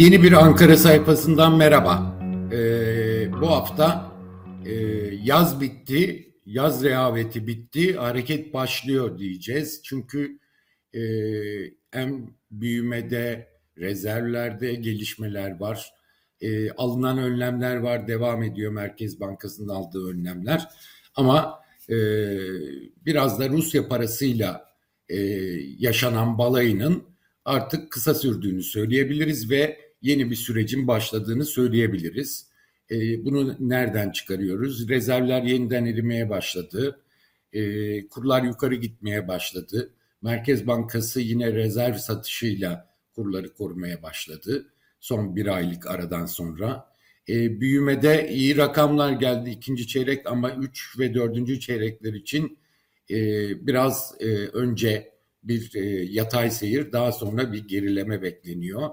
Yeni bir Ankara sayfasından merhaba. Ee, bu hafta e, yaz bitti, yaz rehaveti bitti, hareket başlıyor diyeceğiz. Çünkü e, hem büyümede, rezervlerde gelişmeler var. E, alınan önlemler var, devam ediyor Merkez Bankası'nın aldığı önlemler. Ama e, biraz da Rusya parasıyla e, yaşanan balayının artık kısa sürdüğünü söyleyebiliriz ve yeni bir sürecin başladığını söyleyebiliriz. E, bunu nereden çıkarıyoruz? Rezervler yeniden erimeye başladı. E, kurlar yukarı gitmeye başladı. Merkez Bankası yine rezerv satışıyla kurları korumaya başladı. Son bir aylık aradan sonra. E, büyümede iyi rakamlar geldi ikinci çeyrek ama üç ve dördüncü çeyrekler için e, biraz e, önce bir e, yatay seyir daha sonra bir gerileme bekleniyor.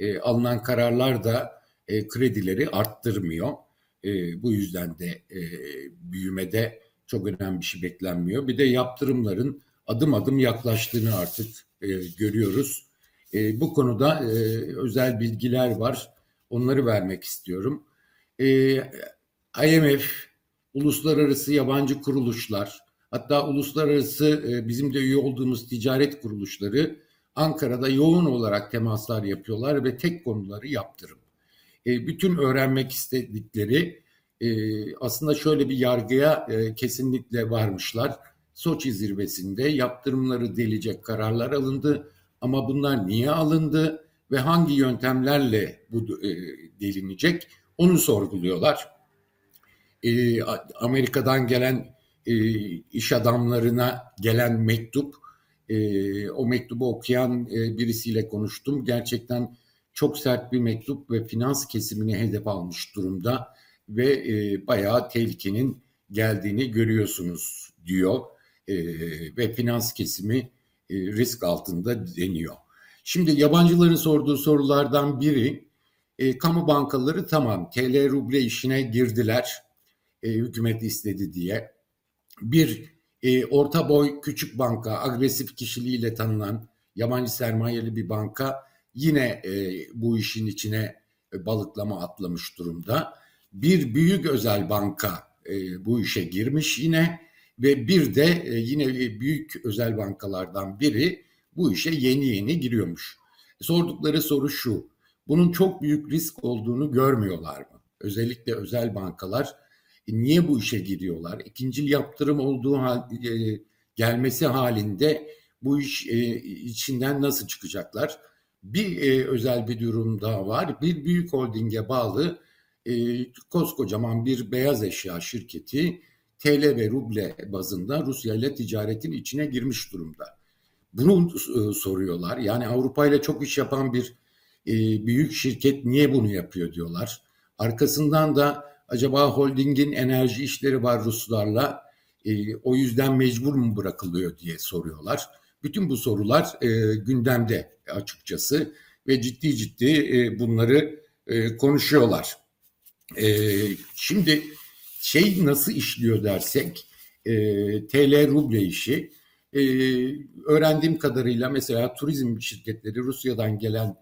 E, alınan kararlar da e, kredileri arttırmıyor. E, bu yüzden de e, büyümede çok önemli bir şey beklenmiyor. Bir de yaptırımların adım adım yaklaştığını artık e, görüyoruz. E, bu konuda e, özel bilgiler var. Onları vermek istiyorum. E, IMF, uluslararası yabancı kuruluşlar, hatta uluslararası e, bizim de üye olduğumuz ticaret kuruluşları Ankara'da yoğun olarak temaslar yapıyorlar ve tek konuları yaptırım. E, bütün öğrenmek istedikleri e, aslında şöyle bir yargıya e, kesinlikle varmışlar. Soçi zirvesinde yaptırımları delecek kararlar alındı ama bunlar niye alındı ve hangi yöntemlerle bu e, delinecek onu sorguluyorlar. E, Amerika'dan gelen e, iş adamlarına gelen mektup e, o mektubu okuyan e, birisiyle konuştum. Gerçekten çok sert bir mektup ve finans kesimini hedef almış durumda ve e, bayağı tehlikenin geldiğini görüyorsunuz diyor e, ve finans kesimi e, risk altında deniyor. Şimdi yabancıların sorduğu sorulardan biri e, kamu bankaları tamam TL ruble işine girdiler e, hükümet istedi diye. Bir e, orta boy küçük banka, agresif kişiliğiyle tanınan yabancı sermayeli bir banka yine e, bu işin içine e, balıklama atlamış durumda. Bir büyük özel banka e, bu işe girmiş yine ve bir de e, yine büyük özel bankalardan biri bu işe yeni yeni giriyormuş. Sordukları soru şu, bunun çok büyük risk olduğunu görmüyorlar mı? Özellikle özel bankalar e, niye bu işe giriyorlar? İkincil yaptırım olduğu hal, e, gelmesi halinde bu iş e, içinden nasıl çıkacaklar? Bir e, özel bir durum daha var. Bir büyük holdinge bağlı e, koskocaman bir beyaz eşya şirketi TL ve ruble bazında Rusya ile ticaretin içine girmiş durumda. Bunu e, soruyorlar. Yani Avrupa ile çok iş yapan bir e, büyük şirket niye bunu yapıyor diyorlar. Arkasından da Acaba holdingin enerji işleri var Ruslarla e, o yüzden mecbur mu bırakılıyor diye soruyorlar. Bütün bu sorular e, gündemde açıkçası ve ciddi ciddi e, bunları e, konuşuyorlar. E, şimdi şey nasıl işliyor dersek e, TL ruble işi e, öğrendiğim kadarıyla mesela turizm şirketleri Rusya'dan gelen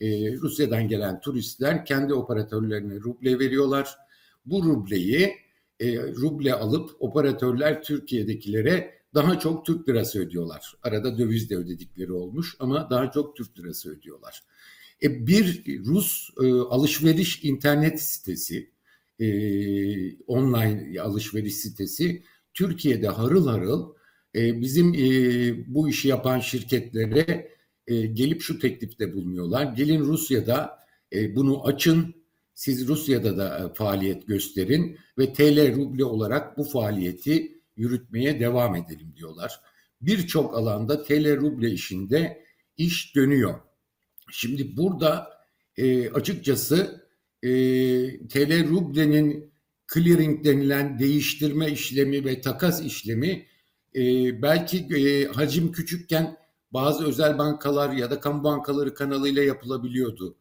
e, Rusya'dan gelen turistler kendi operatörlerine ruble veriyorlar bu rubleyi e, ruble alıp operatörler Türkiye'dekilere daha çok Türk lirası ödüyorlar. Arada döviz de ödedikleri olmuş ama daha çok Türk lirası ödüyorlar. E, bir Rus e, alışveriş internet sitesi, e, online alışveriş sitesi Türkiye'de harıl harıl e, bizim e, bu işi yapan şirketlere e, gelip şu teklifte bulunuyorlar. Gelin Rusya'da e, bunu açın, siz Rusya'da da e, faaliyet gösterin ve TL ruble olarak bu faaliyeti yürütmeye devam edelim diyorlar. Birçok alanda TL ruble işinde iş dönüyor. Şimdi burada e, açıkçası e, TL rublenin clearing denilen değiştirme işlemi ve takas işlemi e, belki e, hacim küçükken bazı özel bankalar ya da kamu bankaları kanalıyla yapılabiliyordu.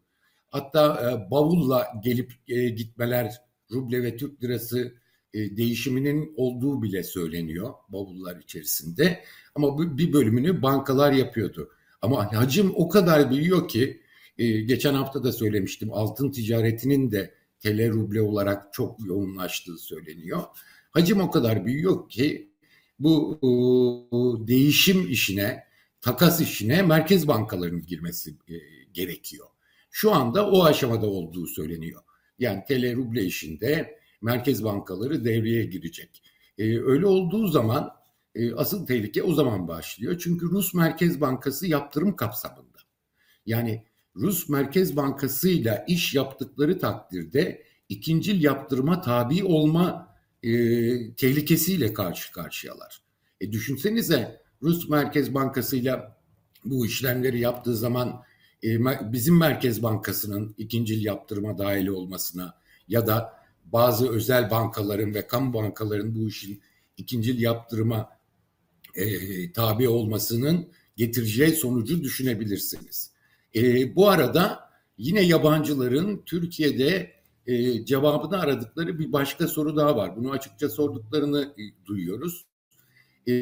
Hatta e, bavulla gelip e, gitmeler ruble ve Türk lirası e, değişiminin olduğu bile söyleniyor bavullar içerisinde. Ama bu, bir bölümünü bankalar yapıyordu. Ama hacim o kadar büyüyor ki E, geçen hafta da söylemiştim altın ticaretinin de TL ruble olarak çok yoğunlaştığı söyleniyor. Hacim o kadar büyüyor ki bu e, değişim işine, takas işine merkez bankalarının girmesi e, gerekiyor. Şu anda o aşamada olduğu söyleniyor. Yani TL ruble işinde merkez bankaları devreye girecek. E, öyle olduğu zaman e, asıl tehlike o zaman başlıyor. Çünkü Rus Merkez Bankası yaptırım kapsamında. Yani Rus Merkez Bankası ile iş yaptıkları takdirde ikincil yaptırıma tabi olma e, tehlikesiyle karşı karşıyalar. E, düşünsenize Rus Merkez Bankası ile bu işlemleri yaptığı zaman bizim Merkez Bankası'nın ikincil yaptırıma dahil olmasına ya da bazı özel bankaların ve kamu bankaların bu işin ikincil yaptırıma e, tabi olmasının getireceği sonucu düşünebilirsiniz. E, bu arada yine yabancıların Türkiye'de e, cevabını aradıkları bir başka soru daha var. Bunu açıkça sorduklarını e, duyuyoruz. E,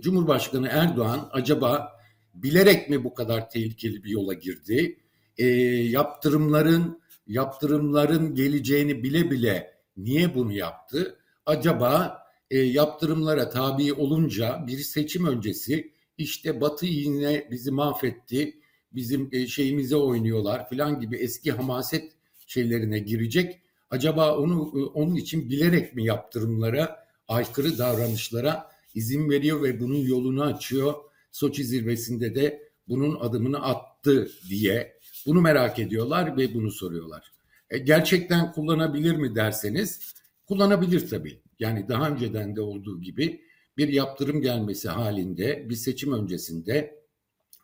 Cumhurbaşkanı Erdoğan acaba bilerek mi bu kadar tehlikeli bir yola girdi? E, yaptırımların yaptırımların geleceğini bile bile niye bunu yaptı? Acaba e, yaptırımlara tabi olunca bir seçim öncesi işte Batı yine bizi mahvetti, bizim e, şeyimize oynuyorlar filan gibi eski hamaset şeylerine girecek. Acaba onu e, onun için bilerek mi yaptırımlara, aykırı davranışlara izin veriyor ve bunun yolunu açıyor. Soçi zirvesinde de bunun adımını attı diye bunu merak ediyorlar ve bunu soruyorlar. E, gerçekten kullanabilir mi derseniz kullanabilir tabii. Yani daha önceden de olduğu gibi bir yaptırım gelmesi halinde bir seçim öncesinde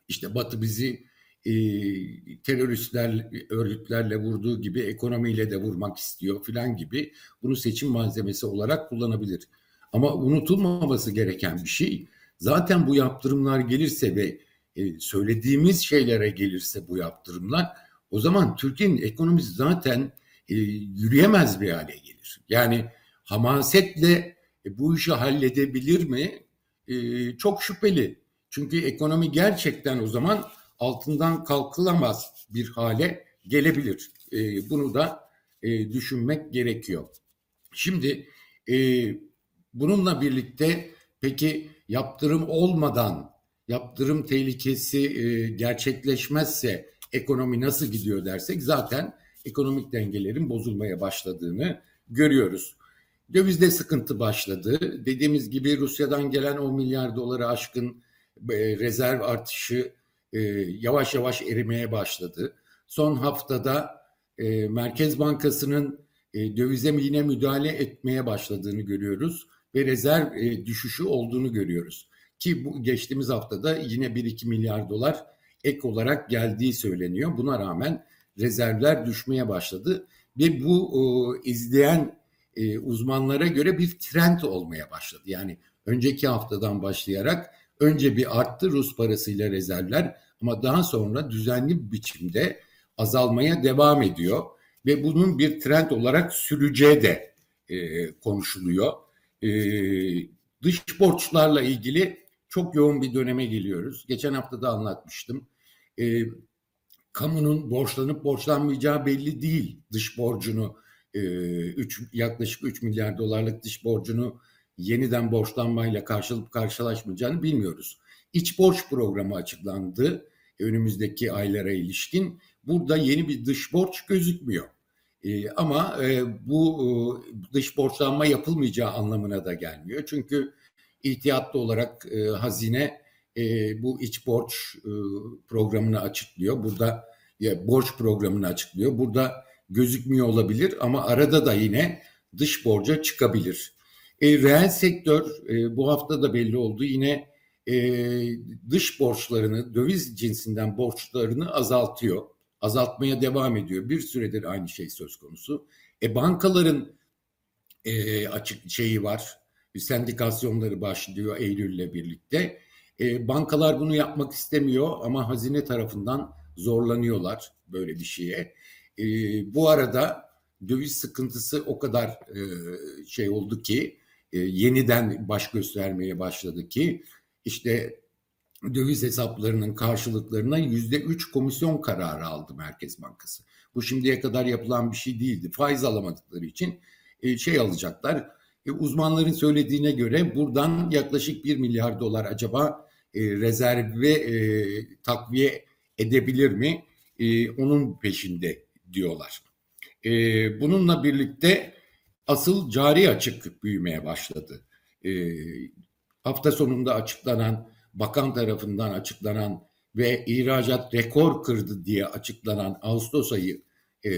işte Batı bizi e, teröristler örgütlerle vurduğu gibi ekonomiyle de vurmak istiyor filan gibi bunu seçim malzemesi olarak kullanabilir. Ama unutulmaması gereken bir şey zaten bu yaptırımlar gelirse ve e, söylediğimiz şeylere gelirse bu yaptırımlar o zaman Türkiye'nin ekonomisi zaten e, yürüyemez bir hale gelir. Yani hamasetle e, bu işi halledebilir mi? Çok şüpheli. Çünkü ekonomi gerçekten o zaman altından kalkılamaz bir hale gelebilir. Bunu da düşünmek gerekiyor. Şimdi bununla birlikte peki yaptırım olmadan yaptırım tehlikesi e, gerçekleşmezse ekonomi nasıl gidiyor dersek zaten ekonomik dengelerin bozulmaya başladığını görüyoruz. Dövizde sıkıntı başladı. Dediğimiz gibi Rusya'dan gelen 10 milyar doları aşkın e, rezerv artışı e, yavaş yavaş erimeye başladı. Son haftada e, Merkez Bankası'nın e, dövize yine müdahale etmeye başladığını görüyoruz ve rezerv e, düşüşü olduğunu görüyoruz. Ki bu geçtiğimiz haftada yine 1-2 milyar dolar ek olarak geldiği söyleniyor. Buna rağmen rezervler düşmeye başladı ve bu e, izleyen e, uzmanlara göre bir trend olmaya başladı. Yani önceki haftadan başlayarak önce bir arttı Rus parasıyla rezervler ama daha sonra düzenli bir biçimde azalmaya devam ediyor ve bunun bir trend olarak süreceği de e, konuşuluyor. E, dış borçlarla ilgili çok yoğun bir döneme geliyoruz. Geçen hafta da anlatmıştım. E, kamunun borçlanıp borçlanmayacağı belli değil. Dış borcunu e, üç, yaklaşık 3 milyar dolarlık dış borcunu yeniden borçlanmayla karşılıp karşılaşmayacağını bilmiyoruz. İç borç programı açıklandı önümüzdeki aylara ilişkin. Burada yeni bir dış borç gözükmüyor. E, ama e, bu e, dış borçlanma yapılmayacağı anlamına da gelmiyor. Çünkü ihtiyatlı olarak e, hazine bu iç borç programını açıklıyor. Burada ya, borç programını açıklıyor. Burada gözükmüyor olabilir ama arada da yine dış borca çıkabilir. E, reel sektör e, bu hafta da belli oldu. Yine e, dış borçlarını, döviz cinsinden borçlarını azaltıyor. Azaltmaya devam ediyor. Bir süredir aynı şey söz konusu. E, bankaların e, açık şeyi var. Sendikasyonları başlıyor Eylül'le birlikte. E, bankalar bunu yapmak istemiyor ama hazine tarafından zorlanıyorlar böyle bir şeye. E, bu arada döviz sıkıntısı o kadar e, şey oldu ki e, yeniden baş göstermeye başladı ki işte döviz hesaplarının karşılıklarına yüzde üç komisyon kararı aldı Merkez Bankası. Bu şimdiye kadar yapılan bir şey değildi. Faiz alamadıkları için e, şey alacaklar. E, uzmanların söylediğine göre buradan yaklaşık bir milyar dolar acaba e, rezerve takviye edebilir mi? Onun peşinde diyorlar. Bununla birlikte asıl cari açık büyümeye başladı. Hafta sonunda açıklanan, bakan tarafından açıklanan ve ihracat rekor kırdı diye açıklanan Ağustos ayı e,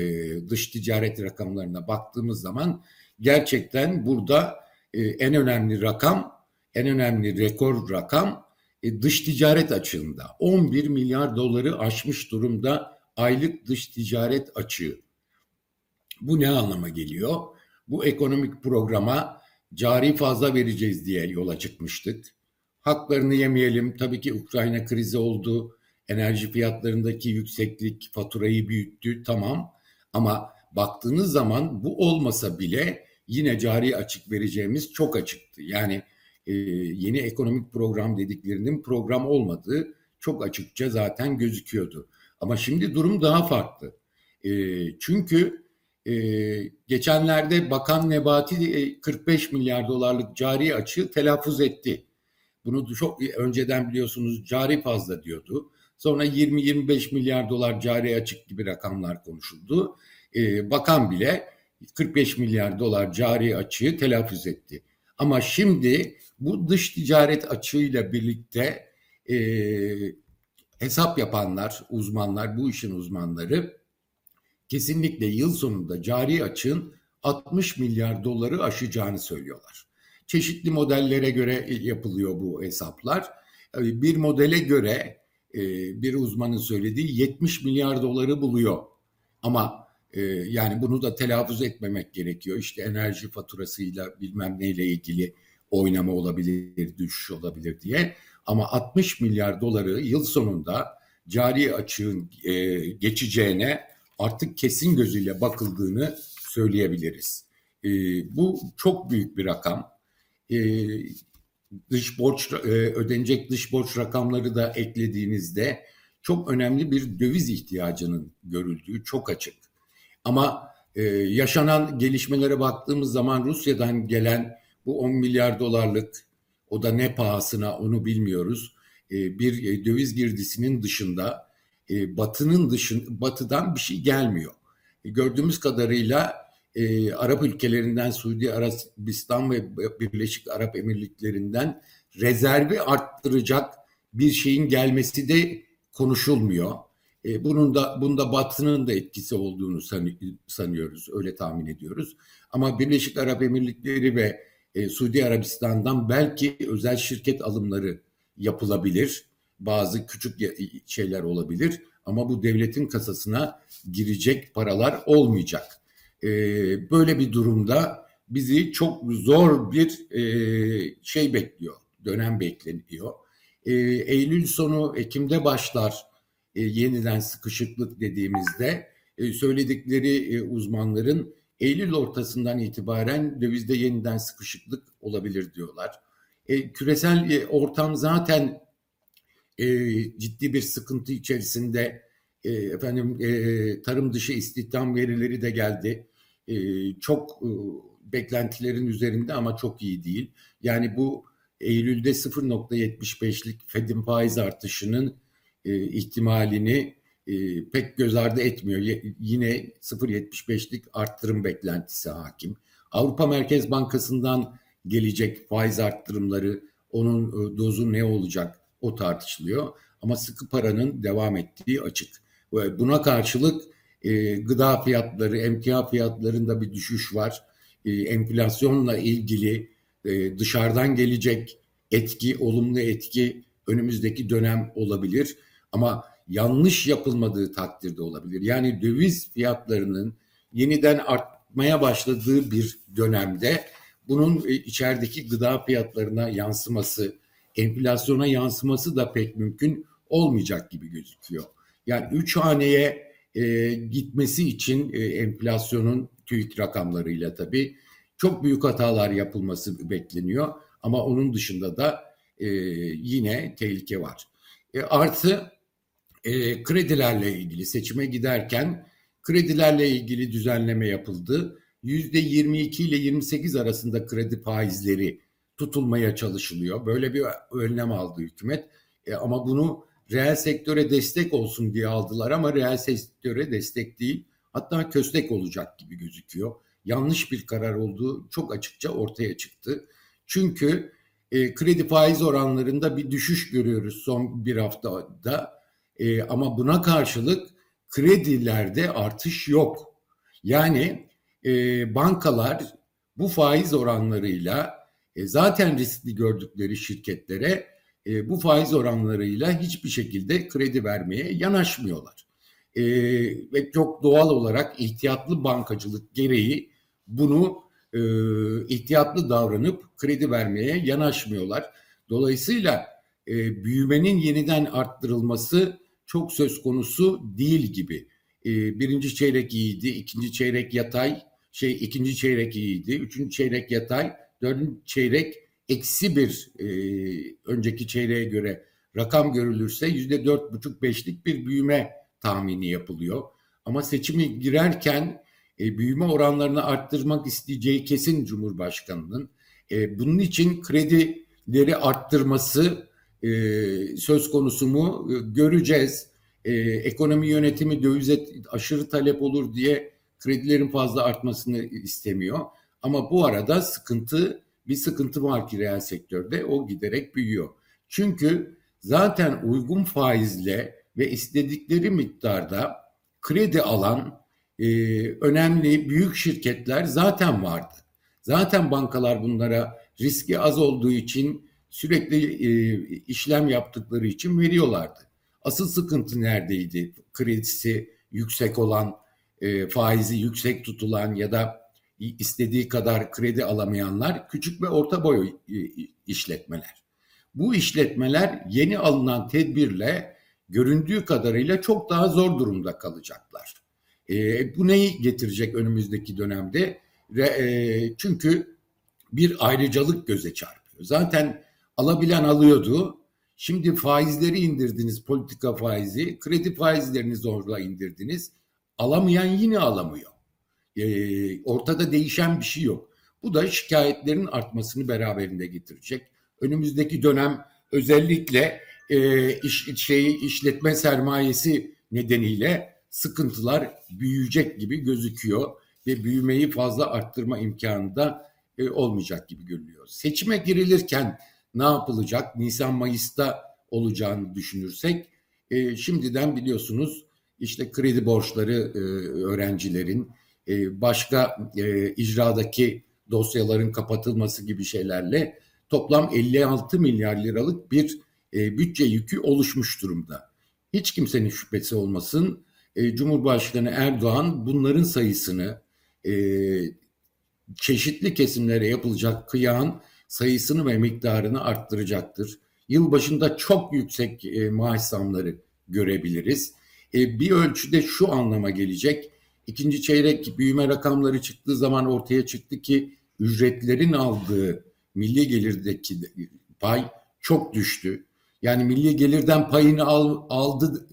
dış ticaret rakamlarına baktığımız zaman gerçekten burada e, en önemli rakam, en önemli rekor rakam e, dış ticaret açığında. 11 milyar doları aşmış durumda aylık dış ticaret açığı. Bu ne anlama geliyor? Bu ekonomik programa cari fazla vereceğiz diye yola çıkmıştık. Haklarını yemeyelim. Tabii ki Ukrayna krizi oldu. Enerji fiyatlarındaki yükseklik faturayı büyüttü. Tamam. Ama baktığınız zaman bu olmasa bile yine cari açık vereceğimiz çok açıktı. Yani e, yeni ekonomik program dediklerinin program olmadığı çok açıkça zaten gözüküyordu. Ama şimdi durum daha farklı. E, çünkü e, geçenlerde Bakan Nebati 45 milyar dolarlık cari açığı telaffuz etti. Bunu çok önceden biliyorsunuz cari fazla diyordu. Sonra 20-25 milyar dolar cari açık gibi rakamlar konuşuldu. E, bakan bile 45 milyar dolar cari açığı telaffuz etti. Ama şimdi bu dış ticaret açığıyla birlikte e, hesap yapanlar, uzmanlar, bu işin uzmanları kesinlikle yıl sonunda cari açığın 60 milyar doları aşacağını söylüyorlar. Çeşitli modellere göre yapılıyor bu hesaplar. Bir modele göre e, bir uzmanın söylediği 70 milyar doları buluyor. Ama e, yani bunu da telaffuz etmemek gerekiyor. İşte enerji faturasıyla bilmem neyle ilgili oynama olabilir, düşüş olabilir diye. Ama 60 milyar doları yıl sonunda cari açığın e, geçeceğine artık kesin gözüyle bakıldığını söyleyebiliriz. Bu çok büyük bir rakam. E, dış borç e, ödenecek dış borç rakamları da eklediğinizde çok önemli bir döviz ihtiyacının görüldüğü çok açık. Ama e, yaşanan gelişmelere baktığımız zaman Rusya'dan gelen bu 10 milyar dolarlık o da ne pahasına onu bilmiyoruz. E, bir döviz girdisinin dışında batının dışın batıdan bir şey gelmiyor. Gördüğümüz kadarıyla e, Arap ülkelerinden Suudi Arabistan ve Birleşik Arap Emirlikleri'nden rezervi arttıracak bir şeyin gelmesi de konuşulmuyor. E, bunun da bunda Batı'nın da etkisi olduğunu sanıyoruz, öyle tahmin ediyoruz. Ama Birleşik Arap Emirlikleri ve e, Suudi Arabistan'dan belki özel şirket alımları yapılabilir. Bazı küçük şeyler olabilir ama bu devletin kasasına girecek paralar olmayacak. E, böyle bir durumda bizi çok zor bir e, şey bekliyor, dönem bekleniyor. E, Eylül sonu Ekim'de başlar e, yeniden sıkışıklık dediğimizde e, söyledikleri e, uzmanların Eylül ortasından itibaren dövizde yeniden sıkışıklık olabilir diyorlar. E, küresel e, ortam zaten e, ciddi bir sıkıntı içerisinde. E, efendim e, tarım dışı istihdam verileri de geldi. E, çok e, beklentilerin üzerinde ama çok iyi değil. Yani bu Eylül'de 0.75'lik Fed'in faiz artışının e, ihtimalini e, pek göz ardı etmiyor. Y- yine 0.75'lik arttırım beklentisi hakim. Avrupa Merkez Bankası'ndan gelecek faiz arttırımları, onun e, dozu ne olacak o tartışılıyor. Ama sıkı paranın devam ettiği açık. Buna karşılık e, gıda fiyatları, emtia fiyatlarında bir düşüş var. E, enflasyonla ilgili e, dışarıdan gelecek etki, olumlu etki önümüzdeki dönem olabilir. Ama yanlış yapılmadığı takdirde olabilir. Yani döviz fiyatlarının yeniden artmaya başladığı bir dönemde bunun e, içerideki gıda fiyatlarına yansıması, enflasyona yansıması da pek mümkün olmayacak gibi gözüküyor. Yani üç haneye e, gitmesi için e, enflasyonun TÜİK rakamlarıyla tabii çok büyük hatalar yapılması bekleniyor. Ama onun dışında da e, yine tehlike var. E, artı e, kredilerle ilgili seçime giderken kredilerle ilgili düzenleme yapıldı. %22 ile 28 arasında kredi faizleri tutulmaya çalışılıyor. Böyle bir önlem aldı hükümet. E, ama bunu reel sektöre destek olsun diye aldılar ama reel sektöre destek değil. Hatta köstek olacak gibi gözüküyor. Yanlış bir karar olduğu çok açıkça ortaya çıktı. Çünkü e, kredi faiz oranlarında bir düşüş görüyoruz son bir haftada. E, ama buna karşılık kredilerde artış yok. Yani e, bankalar bu faiz oranlarıyla e, zaten riskli gördükleri şirketlere e, bu faiz oranlarıyla hiçbir şekilde kredi vermeye yanaşmıyorlar. E, ve çok doğal olarak ihtiyatlı bankacılık gereği bunu e, ihtiyatlı davranıp kredi vermeye yanaşmıyorlar. Dolayısıyla e, büyümenin yeniden arttırılması çok söz konusu değil gibi. E, birinci çeyrek iyiydi, ikinci çeyrek yatay, şey ikinci çeyrek iyiydi, üçüncü çeyrek yatay, dördüncü çeyrek eksi bir e, önceki çeyreğe göre rakam görülürse yüzde dört buçuk beşlik bir büyüme tahmini yapılıyor. Ama seçimi girerken e, büyüme oranlarını arttırmak isteyeceği kesin Cumhurbaşkanı'nın. E, bunun için kredileri arttırması e, söz konusu mu e, göreceğiz. E, ekonomi yönetimi dövize aşırı talep olur diye kredilerin fazla artmasını istemiyor. Ama bu arada sıkıntı bir sıkıntı var ki reel sektörde o giderek büyüyor. Çünkü zaten uygun faizle ve istedikleri miktarda kredi alan e, önemli büyük şirketler zaten vardı. Zaten bankalar bunlara riski az olduğu için sürekli e, işlem yaptıkları için veriyorlardı. Asıl sıkıntı neredeydi? Kredisi yüksek olan, e, faizi yüksek tutulan ya da istediği kadar kredi alamayanlar küçük ve orta boy işletmeler. Bu işletmeler yeni alınan tedbirle göründüğü kadarıyla çok daha zor durumda kalacaklar. E, bu neyi getirecek önümüzdeki dönemde? E, çünkü bir ayrıcalık göze çarpıyor. Zaten alabilen alıyordu. Şimdi faizleri indirdiniz, politika faizi, kredi faizlerini zorla indirdiniz. Alamayan yine alamıyor. E, ortada değişen bir şey yok. Bu da şikayetlerin artmasını beraberinde getirecek. Önümüzdeki dönem özellikle e, iş, şeyi işletme sermayesi nedeniyle sıkıntılar büyüyecek gibi gözüküyor ve büyümeyi fazla arttırma imkanı da e, olmayacak gibi görünüyor. Seçime girilirken ne yapılacak? Nisan Mayıs'ta olacağını düşünürsek e, şimdiden biliyorsunuz işte kredi borçları e, öğrencilerin e, başka e, icradaki dosyaların kapatılması gibi şeylerle toplam 56 milyar liralık bir e, bütçe yükü oluşmuş durumda. Hiç kimsenin şüphesi olmasın. Cumhurbaşkanı Erdoğan bunların sayısını çeşitli kesimlere yapılacak kıyağın sayısını ve miktarını arttıracaktır. Yılbaşında çok yüksek e, maaş zamları görebiliriz. Bir ölçüde şu anlama gelecek. İkinci çeyrek büyüme rakamları çıktığı zaman ortaya çıktı ki ücretlerin aldığı milli gelirdeki pay çok düştü. Yani milli gelirden payını al, aldı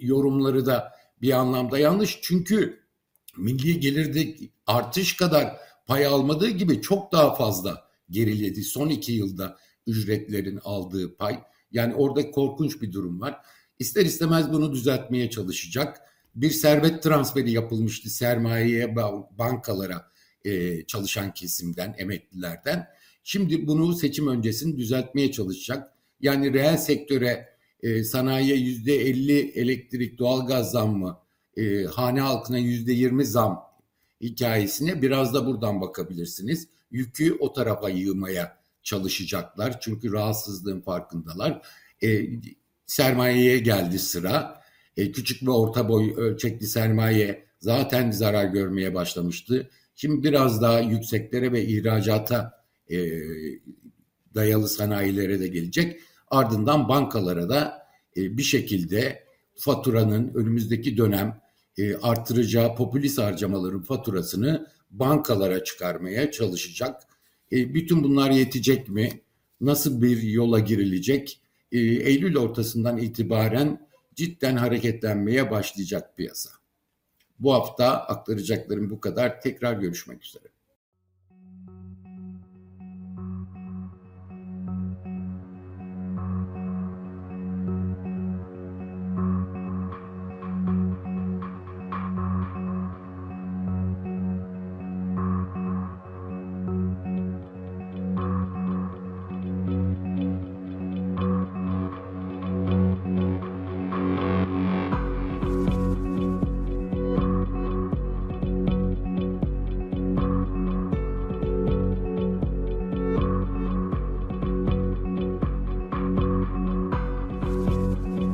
yorumları da bir anlamda yanlış. Çünkü milli gelirde artış kadar pay almadığı gibi çok daha fazla geriledi. Son iki yılda ücretlerin aldığı pay. Yani orada korkunç bir durum var. İster istemez bunu düzeltmeye çalışacak. Bir servet transferi yapılmıştı sermayeye bankalara e, çalışan kesimden, emeklilerden. Şimdi bunu seçim öncesini düzeltmeye çalışacak. Yani reel sektöre, e, sanayiye yüzde elli elektrik, doğalgaz zammı, e, hane halkına yüzde yirmi zam hikayesine biraz da buradan bakabilirsiniz. Yükü o tarafa yığmaya çalışacaklar. Çünkü rahatsızlığın farkındalar. E, sermayeye geldi sıra. E, küçük ve orta boy ölçekli sermaye zaten zarar görmeye başlamıştı. Şimdi biraz daha yükseklere ve ihracata e, dayalı sanayilere de gelecek. Ardından bankalara da e, bir şekilde faturanın önümüzdeki dönem e, artıracağı popülist harcamaların faturasını bankalara çıkarmaya çalışacak. E, bütün bunlar yetecek mi? Nasıl bir yola girilecek? e, Eylül ortasından itibaren cidden hareketlenmeye başlayacak piyasa. Bu hafta aktaracaklarım bu kadar. Tekrar görüşmek üzere.